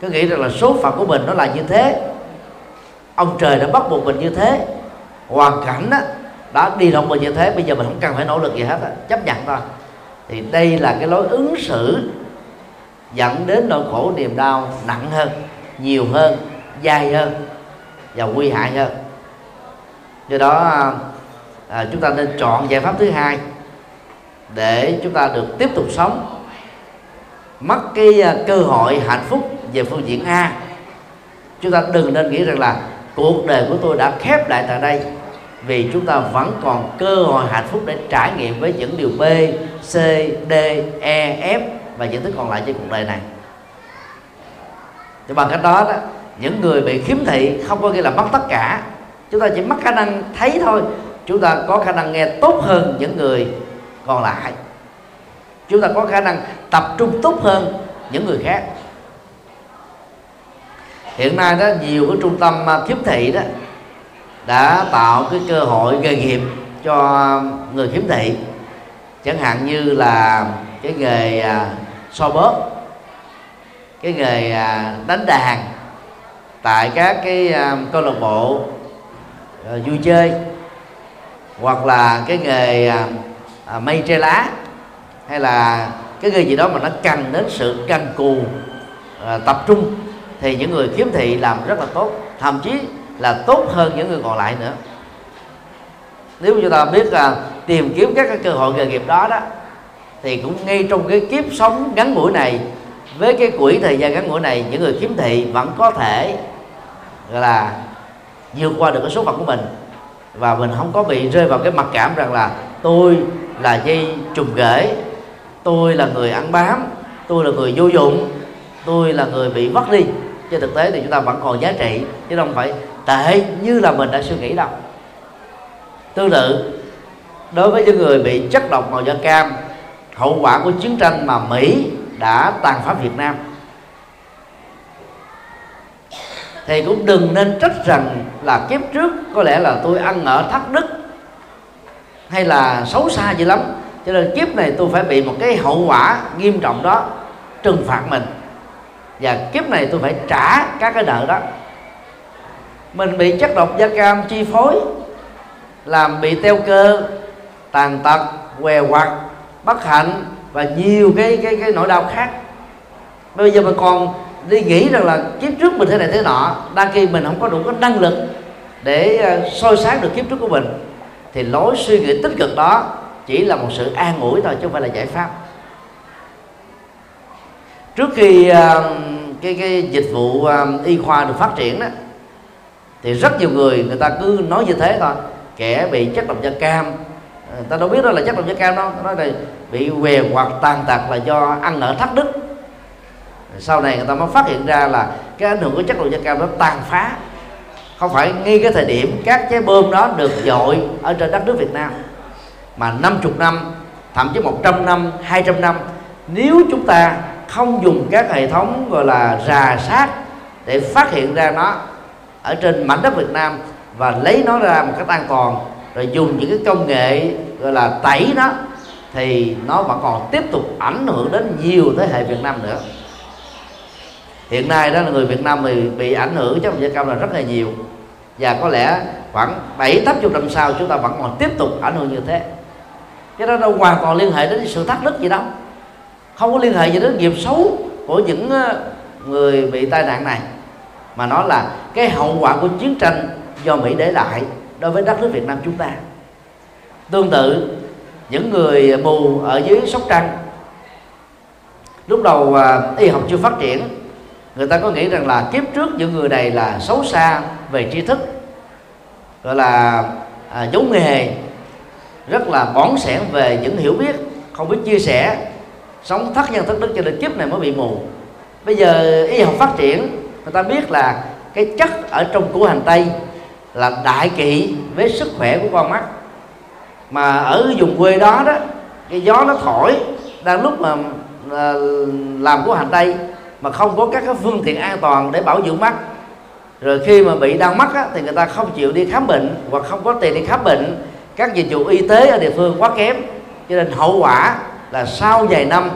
Cứ nghĩ rằng là số phận của mình nó là như thế, ông trời đã bắt buộc mình như thế, hoàn cảnh đó đã đi động mình như thế, bây giờ mình không cần phải nỗ lực gì hết đó. chấp nhận thôi. Thì đây là cái lối ứng xử dẫn đến nỗi khổ niềm đau nặng hơn, nhiều hơn dài hơn và nguy hại hơn. Do đó à, à, chúng ta nên chọn giải pháp thứ hai để chúng ta được tiếp tục sống. Mất cái à, cơ hội hạnh phúc về phương diện A. Chúng ta đừng nên nghĩ rằng là cuộc đời của tôi đã khép lại tại đây vì chúng ta vẫn còn cơ hội hạnh phúc để trải nghiệm với những điều B, C, D, E, F và những thứ còn lại trên cuộc đời này. Thì bằng cách đó đó những người bị khiếm thị không có nghĩa là mất tất cả. Chúng ta chỉ mất khả năng thấy thôi chúng ta có khả năng nghe tốt hơn những người còn lại. Chúng ta có khả năng tập trung tốt hơn những người khác. Hiện nay đó, nhiều cái trung tâm à, khiếm thị đó đã tạo cái cơ hội nghề nghiệp cho người khiếm thị. Chẳng hạn như là cái nghề à, so bóp, cái nghề à, đánh đàn tại các cái câu lạc bộ vui chơi hoặc là cái nghề à, à, mây tre lá, hay là cái nghề gì đó mà nó cần đến sự căn cù à, tập trung, thì những người khiếm thị làm rất là tốt. Thậm chí là tốt hơn những người còn lại nữa. Nếu chúng ta biết là tìm kiếm các cái cơ hội nghề nghiệp đó đó, thì cũng ngay trong cái kiếp sống ngắn ngủi này, với cái quỹ thời gian ngắn ngủi này, những người khiếm thị vẫn có thể, gọi là, vượt qua được cái số phận của mình và mình không có bị rơi vào cái mặc cảm rằng là tôi là dây trùng rễ tôi là người ăn bám, tôi là người vô dụng, tôi là người bị mất đi. Trên thực tế thì chúng ta vẫn còn giá trị, chứ không phải tệ như là mình đã suy nghĩ đâu. Tương tự, đối với những người bị chất độc màu da cam, hậu quả của chiến tranh mà Mỹ đã tàn phá Việt Nam thì cũng đừng nên trách rằng là kiếp trước có lẽ là tôi ăn ở thắt đức hay là xấu xa gì lắm. Cho nên kiếp này tôi phải bị một cái hậu quả nghiêm trọng đó trừng phạt mình. Và kiếp này tôi phải trả các cái nợ đó. Mình bị chất độc da cam chi phối, làm bị teo cơ, tàn tật, què quặt, bất hạnh và nhiều cái cái cái nỗi đau khác. Bây giờ mình còn đi nghĩ rằng là kiếp trước mình thế này thế nọ đang khi mình không có đủ cái năng lực để ờ, soi sáng được kiếp trước của mình, thì lối suy nghĩ tích cực đó chỉ là một sự an ủi thôi chứ không phải là giải pháp. Trước khi ờ, cái cái dịch vụ ờ, y khoa được phát triển đó, thì rất nhiều người người ta cứ nói như thế thôi, kẻ bị chất độc da cam. Người ta đâu biết đó là chất độc da cam đâu nói là bị què hoặc tàn tật là do ăn nợ thắt đức sau này người ta mới phát hiện ra là cái ảnh hưởng của chất lượng da cam nó tàn phá. Không phải ngay cái thời điểm các trái bơm đó được dội ở trên đất nước Việt Nam, mà 50 năm, thậm chí 100 năm 200 năm, nếu chúng ta không dùng các hệ thống gọi là rà sát để phát hiện ra nó ở trên mảnh đất Việt Nam và lấy nó ra một cách an toàn, rồi dùng những cái công nghệ gọi là tẩy nó, thì nó vẫn còn tiếp tục ảnh hưởng đến nhiều thế hệ Việt Nam nữa hiện nay đó là người Việt Nam thì bị ảnh hưởng chất da cam là rất là nhiều. Và có lẽ khoảng bảy tám chục năm sau chúng ta vẫn còn tiếp tục ảnh hưởng như thế. Cái đó đâu hoàn toàn liên hệ đến sự thắt đức gì đâu không có liên hệ gì đến nghiệp xấu của những ờ, người bị tai nạn này. Mà nó là cái hậu quả của chiến tranh do Mỹ để lại đối với đất nước Việt Nam chúng ta. Tương tự, những người mù ở dưới sóc trăng, lúc đầu ờ, y học chưa phát triển người ta có nghĩ rằng là kiếp trước những người này là xấu xa về tri thức gọi là à, giống nghề rất là bón sẻn về những hiểu biết không biết chia sẻ sống thất nhân thất đức cho nên kiếp này mới bị mù. Bây giờ y học phát triển người ta biết là cái chất ở trong củ hành tây là đại kỵ với sức khỏe của con mắt. Mà ở vùng quê đó đó cái gió nó thổi đang lúc mà à, làm củ hành tây mà không có các cái phương tiện an toàn để bảo dưỡng mắt. Rồi khi mà bị đau mắt á, thì người ta không chịu đi khám bệnh hoặc không có tiền đi khám bệnh. Các dịch vụ y tế ở địa phương quá kém. Cho nên hậu quả là sau vài năm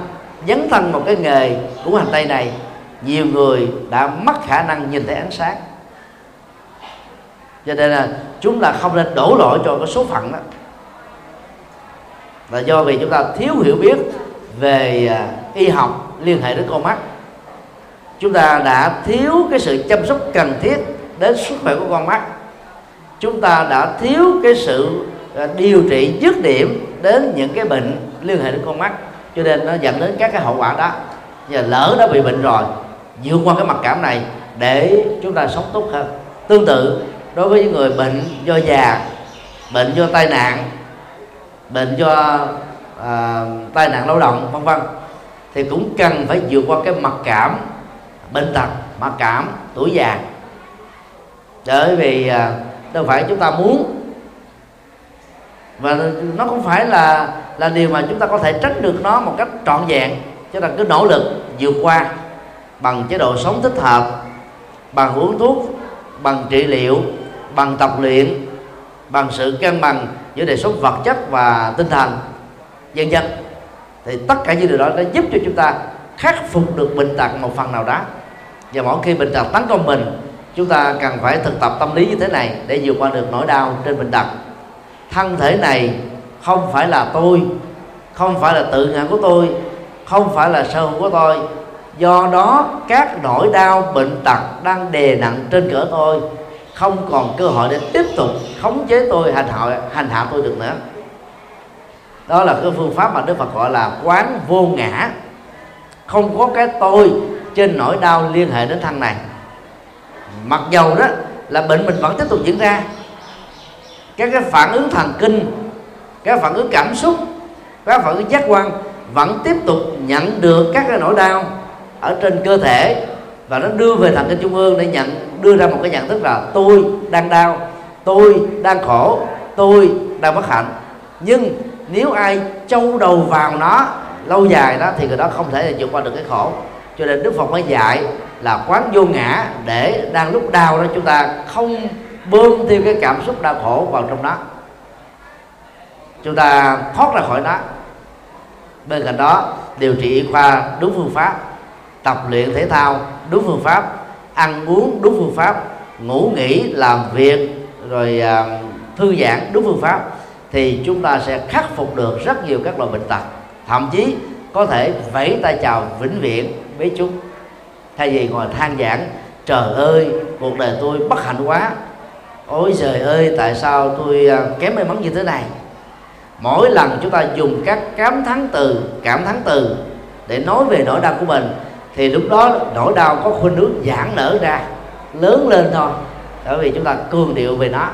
dấn thân một cái nghề của hành tây này nhiều người đã mất khả năng nhìn thấy ánh sáng. Cho nên là chúng ta không nên đổ lỗi cho cái số phận đó. Là do vì chúng ta thiếu hiểu biết về à, y học liên hệ đến con mắt chúng ta đã thiếu cái sự chăm sóc cần thiết đến sức khỏe của con mắt. Chúng ta đã thiếu cái sự ờ, điều trị dứt điểm đến những cái bệnh liên hệ đến con mắt. Cho nên nó dẫn đến các cái hậu quả đó. Giờ lỡ đã bị bệnh rồi vượt qua cái mặc cảm này để chúng ta sống tốt hơn. Tương tự đối với những người bệnh do già bệnh do tai nạn bệnh do à, tai nạn lao động vân vân thì cũng cần phải vượt qua cái mặc cảm bệnh tật, mặc cảm, tuổi già. Bởi vì à, đâu phải chúng ta muốn. Và nó không phải là là điều mà chúng ta có thể tránh được nó một cách trọn vẹn. Cho ta cứ nỗ lực vượt qua bằng chế độ sống thích hợp, bằng uống thuốc, bằng trị liệu, bằng tập luyện, bằng sự cân bằng giữa đời sống vật chất và tinh thần dân dân thì tất cả những điều đó đã giúp cho chúng ta khắc phục được bệnh tật một phần nào đó và mỗi khi bệnh tật tấn công mình, chúng ta cần phải thực tập tâm lý như thế này để vượt qua được nỗi đau trên bệnh tật thân thể này không phải là tôi, không phải là tự ngã của tôi, không phải là sở hữu của tôi. Do đó, các nỗi đau bệnh tật đang đè nặng trên cỡ tôi, không còn cơ hội để tiếp tục khống chế tôi, hành hạ hành hạ tôi được nữa. Đó là cái phương pháp mà đức phật gọi là quán vô ngã. Không có cái tôi trên nỗi đau liên hệ đến thân này. Mặc dầu đó là bệnh mình vẫn tiếp tục diễn ra, các cái phản ứng thần kinh, các phản ứng cảm xúc, các phản ứng giác quan vẫn tiếp tục nhận được các cái nỗi đau ở trên cơ thể và nó đưa về thần kinh trung ương để nhận, đưa ra một cái nhận thức là tôi đang đau, tôi đang khổ, tôi đang bất hạnh. Nhưng nếu ai châu đầu vào nó lâu dài đó thì người đó không thể vượt qua được cái khổ cho nên đức phật mới dạy là quán vô ngã để đang lúc đau đó chúng ta không bơm thêm cái cảm xúc đau khổ vào trong đó. Chúng ta thoát ra khỏi nó bên cạnh đó điều trị y khoa đúng phương pháp tập luyện thể thao đúng phương pháp ăn uống đúng phương pháp ngủ nghỉ làm việc rồi uh, thư giãn đúng phương pháp thì chúng ta sẽ khắc phục được rất nhiều các loại bệnh tật. Thậm chí có thể vẫy tay chào vĩnh viễn với chúng thay vì ngồi than giảng, trời ơi, cuộc đời tôi bất hạnh quá. Ôi trời ơi, tại sao tôi à, kém may mắn như thế này? Mỗi lần chúng ta dùng các cảm thắng từ, cảm thắng từ để nói về nỗi đau của mình, thì lúc đó nỗi đau có khuynh hướng giãn nở ra, lớn lên thôi. Bởi vì chúng ta cường điệu về nó,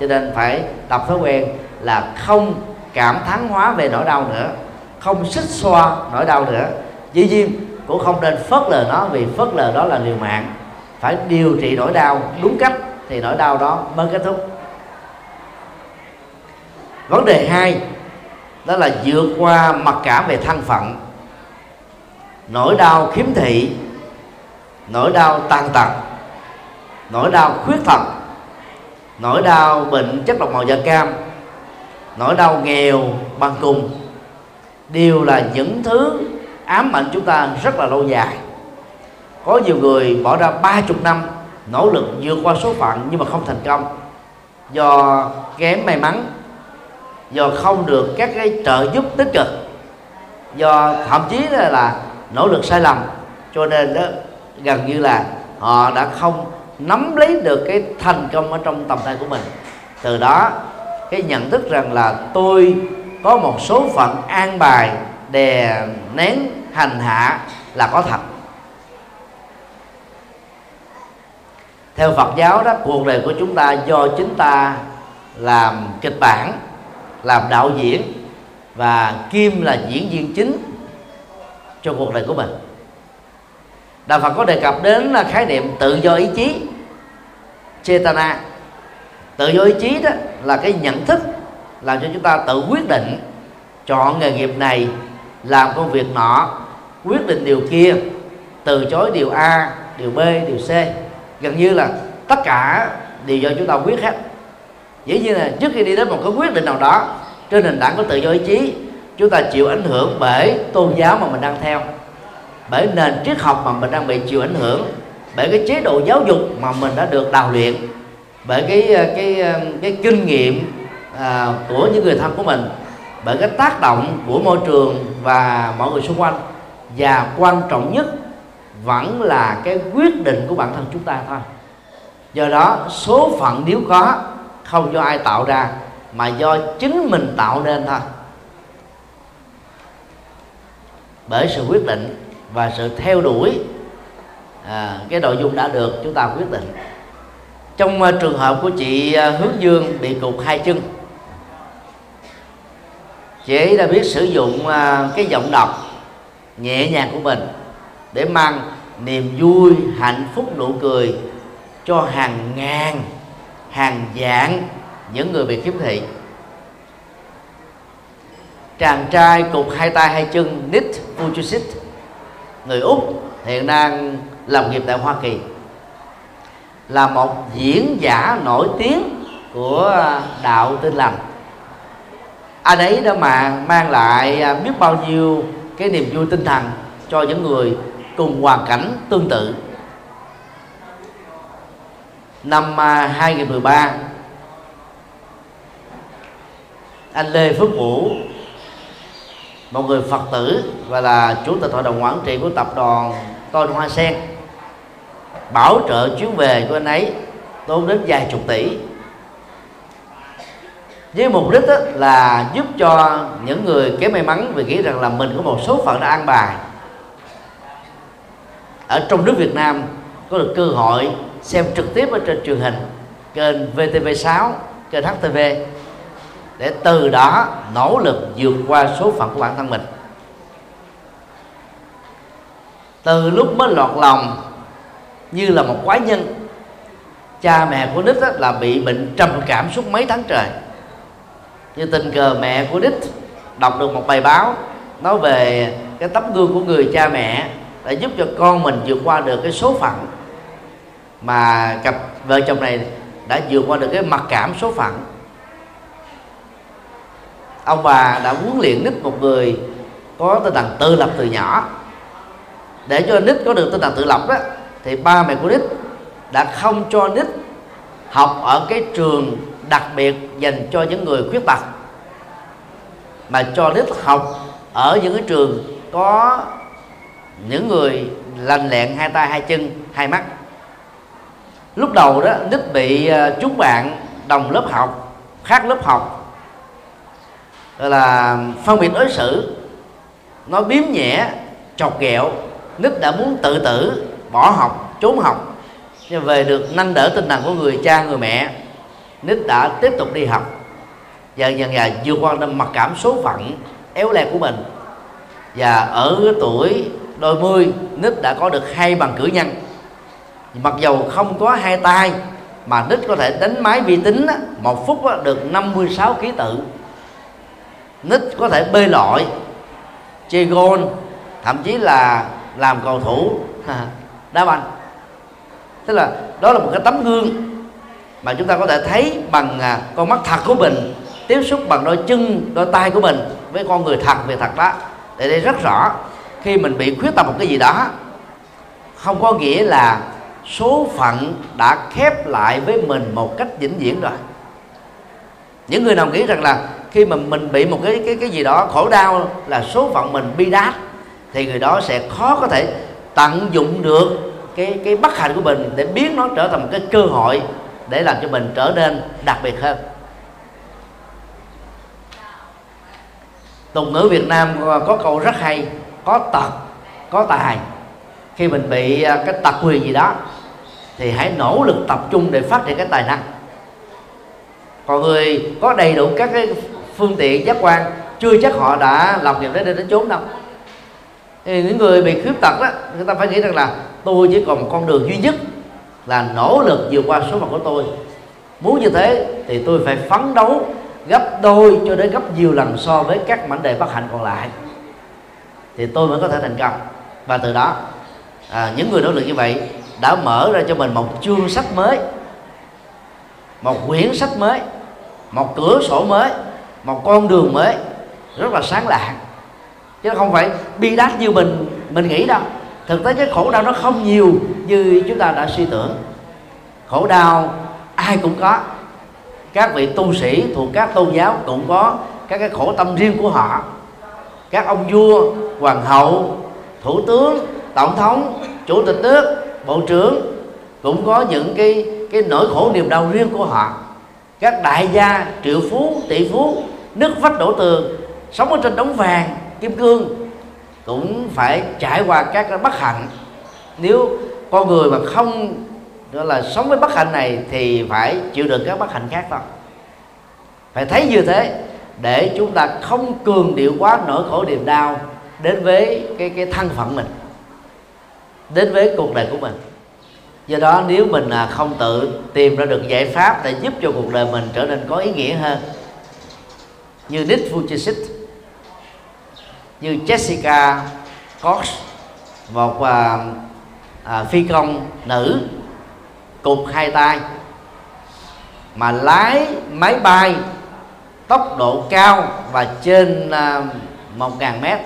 cho nên phải tập thói quen là không cảm thắng hóa về nỗi đau nữa, không xích xoa nỗi đau nữa. Dĩ nhiên cũng không nên phớt lờ nó, vì phớt lờ đó là liều mạng. Phải điều trị nỗi đau đúng cách, thì nỗi đau đó mới kết thúc. Vấn đề hai, đó là vượt qua mặc cảm về thân phận. Nỗi đau khiếm thị, nỗi đau tàn tật, nỗi đau khuyết tật, nỗi đau bệnh chất độc màu da cam, nỗi đau nghèo bằng cùng, đều là những thứ ám ảnh chúng ta rất là lâu dài. Có nhiều người bỏ ra ba chục năm nỗ lực vượt qua số phận nhưng mà không thành công. Do kém may mắn do không được các cái trợ giúp tích cực do thậm chí là, là nỗ lực sai lầm cho nên đó gần như là họ đã không nắm lấy được cái thành công ở trong tầm tay của mình. Từ đó cái nhận thức rằng là tôi có một số phận an bài đè nén hành hạ là có thật. Theo Phật giáo đó, cuộc đời của chúng ta do chính ta làm kịch bản, làm đạo diễn và kim là diễn viên chính cho cuộc đời của mình. Đạo phật có đề cập đến là khái niệm tự do ý chí chetana tự do ý chí đó là cái nhận thức làm cho chúng ta tự quyết định chọn nghề nghiệp này làm công việc nọ quyết định điều kia từ chối điều a điều b điều c. Gần như là tất cả đều do chúng ta quyết hết. Dĩ nhiên là trước khi đi đến một cái quyết định nào đó trên nền tảng của tự do ý chí chúng ta chịu ảnh hưởng bởi tôn giáo mà mình đang theo bởi nền triết học mà mình đang bị chịu ảnh hưởng bởi cái chế độ giáo dục mà mình đã được đào luyện bởi cái cái cái, cái kinh nghiệm à, của những người thân của mình bởi cái tác động của môi trường và mọi người xung quanh. Và quan trọng nhất vẫn là cái quyết định của bản thân chúng ta thôi. Do đó số phận nếu có không do ai tạo ra mà do chính mình tạo nên thôi. Bởi sự quyết định và sự theo đuổi à, cái nội dung đã được chúng ta quyết định. Trong uh, trường hợp của chị uh, hướng dương bị cụt hai chân chị ấy đã biết sử dụng à, cái giọng đọc nhẹ nhàng của mình để mang niềm vui, hạnh phúc, nụ cười cho hàng ngàn, hàng vạn những người bị khiếm thị. Chàng trai cục hai tay hai chân Nick Vujicic người úc, hiện đang làm nghiệp tại hoa kỳ, là một diễn giả nổi tiếng của à, đạo tin lành anh ấy đã mà mang lại à, biết bao nhiêu cái niềm vui tinh thần cho những người cùng hoàn cảnh tương tự. Năm à, 2013 anh Lê Phước Vũ, một người Phật tử và là chủ tịch hội đồng quản trị của tập đoàn Tôn Hoa Sen, bảo trợ chuyến về của anh ấy tốn đến vài chục tỷ với mục đích là giúp cho những người kém may mắn vì nghĩ rằng là mình có một số phận đã an bài. Ở trong nước Việt Nam có được cơ hội xem trực tiếp ở trên truyền hình, kênh VTV6 kênh HTV để từ đó nỗ lực vượt qua số phận của bản thân mình. Từ lúc mới lọt lòng như là một quái nhân, cha mẹ của Nít là bị bệnh trầm cảm suốt mấy tháng trời như tình cờ mẹ của Đích, đọc được một bài báo nói về cái tấm gương của người cha mẹ đã giúp cho con mình vượt qua được cái số phận mà cặp vợ chồng này đã vượt qua được cái mặc cảm số phận. Ông bà đã huấn luyện nít một người có tinh thần tự lập từ nhỏ. Để cho nít có được tinh thần tự lập đó thì ba mẹ của nít đã không cho nít học ở cái trường đặc biệt dành cho những người khuyết tật. Mà cho nít học, ở những cái trường có những người lành lẹn hai tay, hai chân, hai mắt. Lúc đầu đó nít bị ờ, chúng bạn đồng lớp học, khác lớp học. Gọi là phân biệt đối xử, nó biếm nhẹ, chọc ghẹo. Nít đã muốn tự tử, bỏ học, trốn học. Nhưng về được nâng đỡ tinh thần của người cha, người mẹ nít đã tiếp tục đi học. Dần dần dần vượt qua được mặc cảm số phận éo le của mình. Và ở cái tuổi đôi mươi, nít đã có được hai bằng cử nhân. Mặc dầu không có hai tay, mà nít có thể đánh máy vi tính một phút được 56 ký tự. Nít có thể bơi lội chơi gôn thậm chí là làm cầu thủ. Đá banh. Tức là đó là một cái tấm gương mà chúng ta có thể thấy bằng à, con mắt thật của mình, tiếp xúc bằng đôi chân, đôi tay của mình với con người thật, về thật đó. Để đây rất rõ, khi mình bị khuyết tật một cái gì đó, không có nghĩa là số phận đã khép lại với mình một cách vĩnh viễn rồi. Những người nào nghĩ rằng là khi mà mình bị một cái cái cái gì đó khổ đau là số phận mình bi đát, thì người đó sẽ khó có thể tận dụng được cái cái bất hạnh của mình để biến nó trở thành một cái cơ hội để làm cho mình trở nên đặc biệt hơn. Tục ngữ Việt Nam à, có câu rất hay, có tật, có tài. Khi mình bị à, cái tật quyền gì đó, thì hãy nỗ lực tập trung để phát triển cái tài năng. Còn người có đầy đủ các cái phương tiện giác quan, chưa chắc họ đã làm việc đến đây đến chốn đâu. Thì những người bị khuyết tật đó, người ta phải nghĩ rằng là tôi chỉ còn một con đường duy nhất là nỗ lực vượt qua số phận của tôi. Muốn như thế thì tôi phải phấn đấu gấp đôi cho đến gấp nhiều lần so với các mảnh đề bất hạnh còn lại. Thì tôi mới có thể thành công. Và từ đó à, những người nỗ lực như vậy đã mở ra cho mình một chương sách mới một quyển sách mới một cửa sổ mới một con đường mới. Rất là sáng lạng. Chứ không phải bi đát như mình mình nghĩ đâu thực tế cái khổ đau nó không nhiều như chúng ta đã suy tưởng. Khổ đau ai cũng có. Các vị tu sĩ thuộc các tôn giáo cũng có các cái khổ tâm riêng của họ. Các ông vua, hoàng hậu, thủ tướng, tổng thống, chủ tịch nước, bộ trưởng cũng có những cái cái nỗi khổ niềm đau riêng của họ. Các đại gia, triệu phú, tỷ phú, nước vách đổ tường, sống ở trên đống vàng, kim cương cũng phải trải qua các cái bất hạnh. Nếu con người mà không gọi là sống với bất hạnh này thì phải chịu đựng các bất hạnh khác thôi. Phải thấy như thế để chúng ta không cường điệu quá nỗi khổ niềm đau đến với cái cái thân phận mình, đến với cuộc đời của mình. Do đó nếu mình à, không tự tìm ra được giải pháp để giúp cho cuộc đời mình trở nên có ý nghĩa hơn, như Nick Vujicic như Jessica Cox một à, à, phi công nữ cụt hai tay mà lái máy bay tốc độ cao và trên à, một ngàn mét.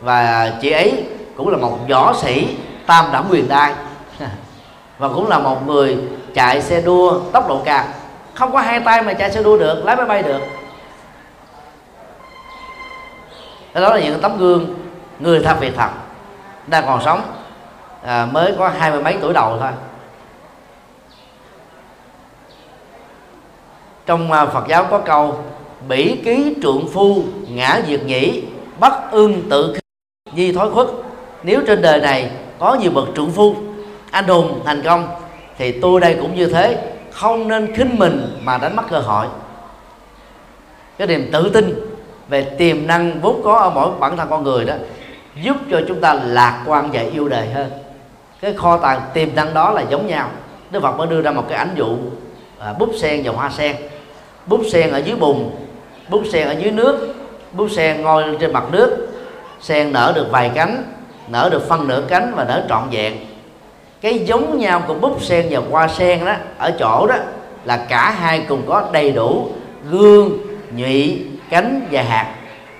Và chị ấy cũng là một võ sĩ tam đẳng quyền đai và cũng là một người chạy xe đua tốc độ cao. Không có hai tay mà chạy xe đua được lái máy bay được. Đó là những tấm gương người thật việc thật. Đang còn sống à, mới có hai mươi mấy tuổi đầu thôi. Trong à, Phật giáo có câu bỉ ký trượng phu ngã diệt nhĩ bất ương tự di thói khuất. Nếu trên đời này có nhiều bậc trượng phu anh hùng thành công thì tôi đây cũng như thế không nên khinh mình mà đánh mất cơ hội. Cái niềm tự tin về tiềm năng vốn có ở mỗi bản thân con người đó giúp cho chúng ta lạc quan và yêu đời hơn. Cái kho tàng tiềm năng đó là giống nhau. Đức Phật mới đưa ra một cái ảnh dụ à, búp sen và hoa sen. Búp sen ở dưới bùn búp sen ở dưới nước búp sen ngồi lên trên mặt nước. Sen nở được vài cánh nở được phân nửa cánh và nở trọn vẹn. Cái giống nhau của búp sen và hoa sen đó ở chỗ đó là cả hai cùng có đầy đủ gương nhụy cánh và hạt.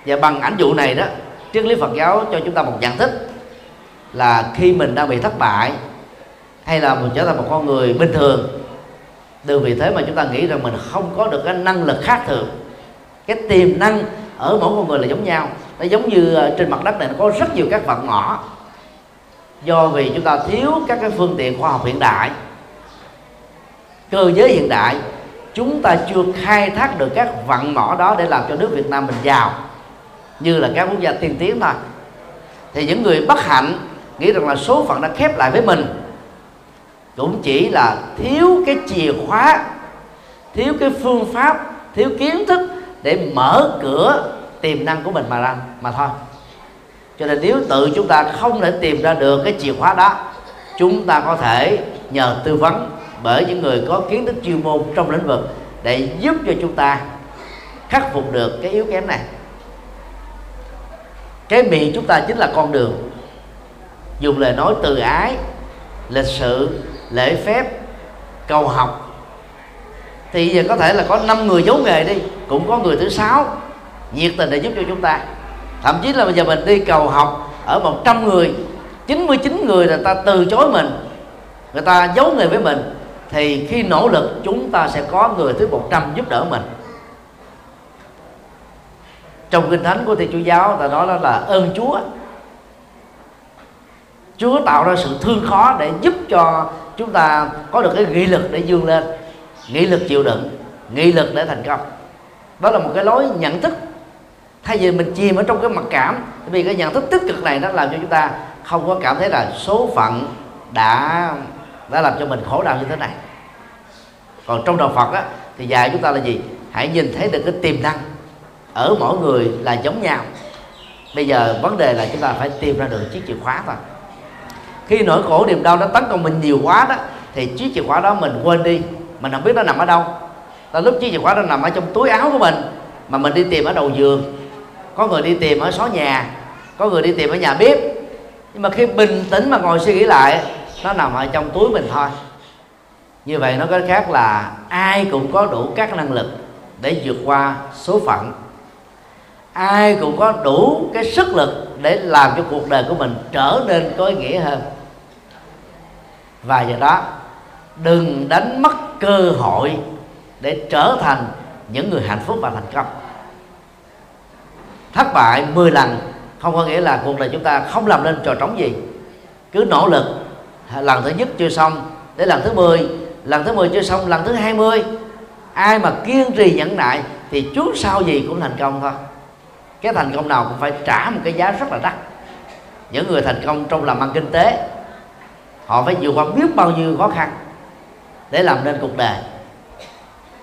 Và bằng ảnh dụ này đó, triết lý Phật giáo cho chúng ta một nhận thức là khi mình đang bị thất bại hay là mình trở thành một con người bình thường, từ vì thế mà chúng ta nghĩ rằng mình không có được cái năng lực khác thường. Cái tiềm năng ở mỗi con người là giống nhau. Nó giống như ờ, trên mặt đất này nó có rất nhiều các vật mỏ do vì chúng ta thiếu các cái phương tiện khoa học hiện đại, cơ giới hiện đại chúng ta chưa khai thác được các vận mỏ đó để làm cho nước Việt Nam mình giàu, như là các quốc gia tiên tiến thôi. Thì những người bất hạnh nghĩ rằng là số phận đã khép lại với mình, cũng chỉ là thiếu cái chìa khóa, thiếu cái phương pháp, thiếu kiến thức để mở cửa tiềm năng của mình mà ra, mà thôi. Cho nên nếu tự chúng ta không thể tìm ra được cái chìa khóa đó, chúng ta có thể nhờ tư vấn bởi những người có kiến thức chuyên môn trong lĩnh vực để giúp cho chúng ta khắc phục được cái yếu kém này. Cái miệng chúng ta chính là con đường. Dùng lời nói từ ái, lịch sự, lễ phép, cầu học. Thì giờ có thể là có năm người giấu nghề đi, cũng có người thứ sáu. Nhiệt tình để giúp cho chúng ta. Thậm chí là bây giờ mình đi cầu học ở 100 người 99 người là ta từ chối mình. Người ta giấu nghề với mình thì khi nỗ lực, chúng ta sẽ có người thứ 100 giúp đỡ mình. Trong kinh thánh của thiên chúa giáo, ta nói đó là ơn chúa. Chúa tạo ra sự thương khó để giúp cho chúng ta có được cái nghị lực để vươn lên, nghị lực chịu đựng, nghị lực để thành công. Đó là một cái lối nhận thức. Thay vì mình chìm ở trong cái mặc cảm, vì cái nhận thức tích cực này nó làm cho chúng ta không có cảm thấy là số phận đã đã làm cho mình khổ đau như thế này. Còn trong đạo Phật á, thì dạy chúng ta là gì? Hãy nhìn thấy được cái tiềm năng ở mỗi người là giống nhau. Bây giờ vấn đề là chúng ta phải tìm ra được chiếc chìa khóa thôi. Khi nỗi khổ niềm đau nó tấn công mình nhiều quá đó thì chiếc chìa khóa đó mình quên đi. Mình không biết nó nằm ở đâu. Là lúc chiếc chìa khóa đó nằm ở trong túi áo của mình mà mình đi tìm ở đầu giường. Có người đi tìm ở xó nhà có người đi tìm ở nhà bếp. Nhưng mà khi bình tĩnh mà ngồi suy nghĩ lại nó nằm ở trong túi mình thôi. Như vậy nó có khác là ai cũng có đủ các năng lực để vượt qua số phận. Ai cũng có đủ cái sức lực để làm cho cuộc đời của mình trở nên có ý nghĩa hơn. Và do đó, đừng đánh mất cơ hội để trở thành những người hạnh phúc và thành công. Thất bại 10 lần không có nghĩa là cuộc đời chúng ta không làm nên trò trống gì. Cứ nỗ lực lần thứ nhất chưa xong đến lần thứ 10 lần thứ 10 chưa xong, lần thứ 20 ai mà kiên trì nhẫn nại thì trước sau gì cũng thành công thôi. Cái thành công nào cũng phải trả một cái giá rất là đắt. Những người thành công trong làm ăn kinh tế, họ phải vượt qua biết bao nhiêu khó khăn để làm nên cuộc đời.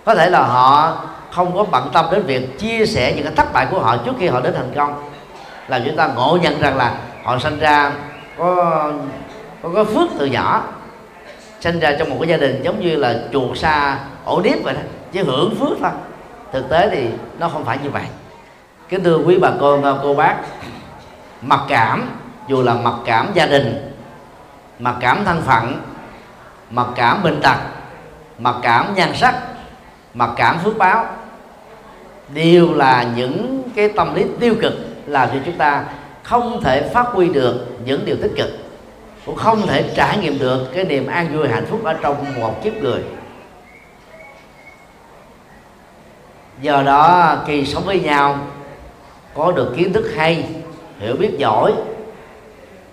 Có thể là họ không có bận tâm đến việc chia sẻ những cái thất bại của họ trước khi họ đến thành công. Làm chúng ta ngộ nhận rằng là họ sinh ra có con có phước từ nhỏ, sinh ra trong một cái gia đình giống như là chuột xa ổ điếp vậy đó chỉ hưởng phước thôi. Thực tế thì nó không phải như vậy. Kính thưa quý bà con à, cô bác, mặc cảm, dù là mặc cảm gia đình, mặc cảm thân phận, mặc cảm bệnh tật, mặc cảm nhan sắc, mặc cảm phước báo, đều là những cái tâm lý tiêu cực làm cho chúng ta không thể phát huy được những điều tích cực cũng không thể trải nghiệm được cái niềm an vui, hạnh phúc ở trong một kiếp người. Do đó, khi sống với nhau, có được kiến thức hay, hiểu biết giỏi,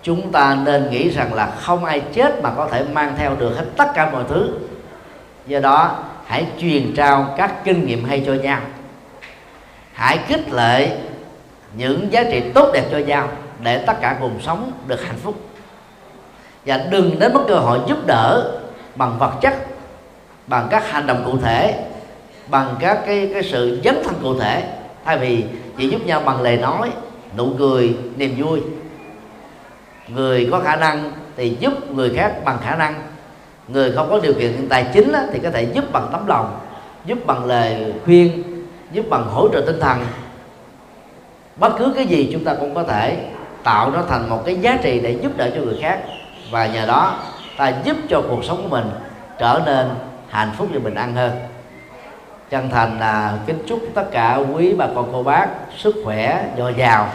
chúng ta nên nghĩ rằng là không ai chết mà có thể mang theo được hết tất cả mọi thứ. Do đó, hãy truyền trao các kinh nghiệm hay cho nhau. Hãy khích lệ những giá trị tốt đẹp cho nhau để tất cả cùng sống được hạnh phúc và đừng đến mất cơ hội giúp đỡ bằng vật chất bằng các hành động cụ thể bằng các cái cái sự dấn thân cụ thể. Thay vì chỉ giúp nhau bằng lời nói nụ cười niềm vui. Người có khả năng thì giúp người khác bằng khả năng. Người không có điều kiện tài chính á, thì có thể giúp bằng tấm lòng giúp bằng lời khuyên giúp bằng hỗ trợ tinh thần. Bất cứ cái gì chúng ta cũng có thể tạo nó thành một cái giá trị để giúp đỡ cho người khác và nhờ đó, ta giúp cho cuộc sống của mình trở nên hạnh phúc và bình an hơn. Chân thành là kính chúc tất cả quý bà con, cô bác sức khỏe, dồi dào.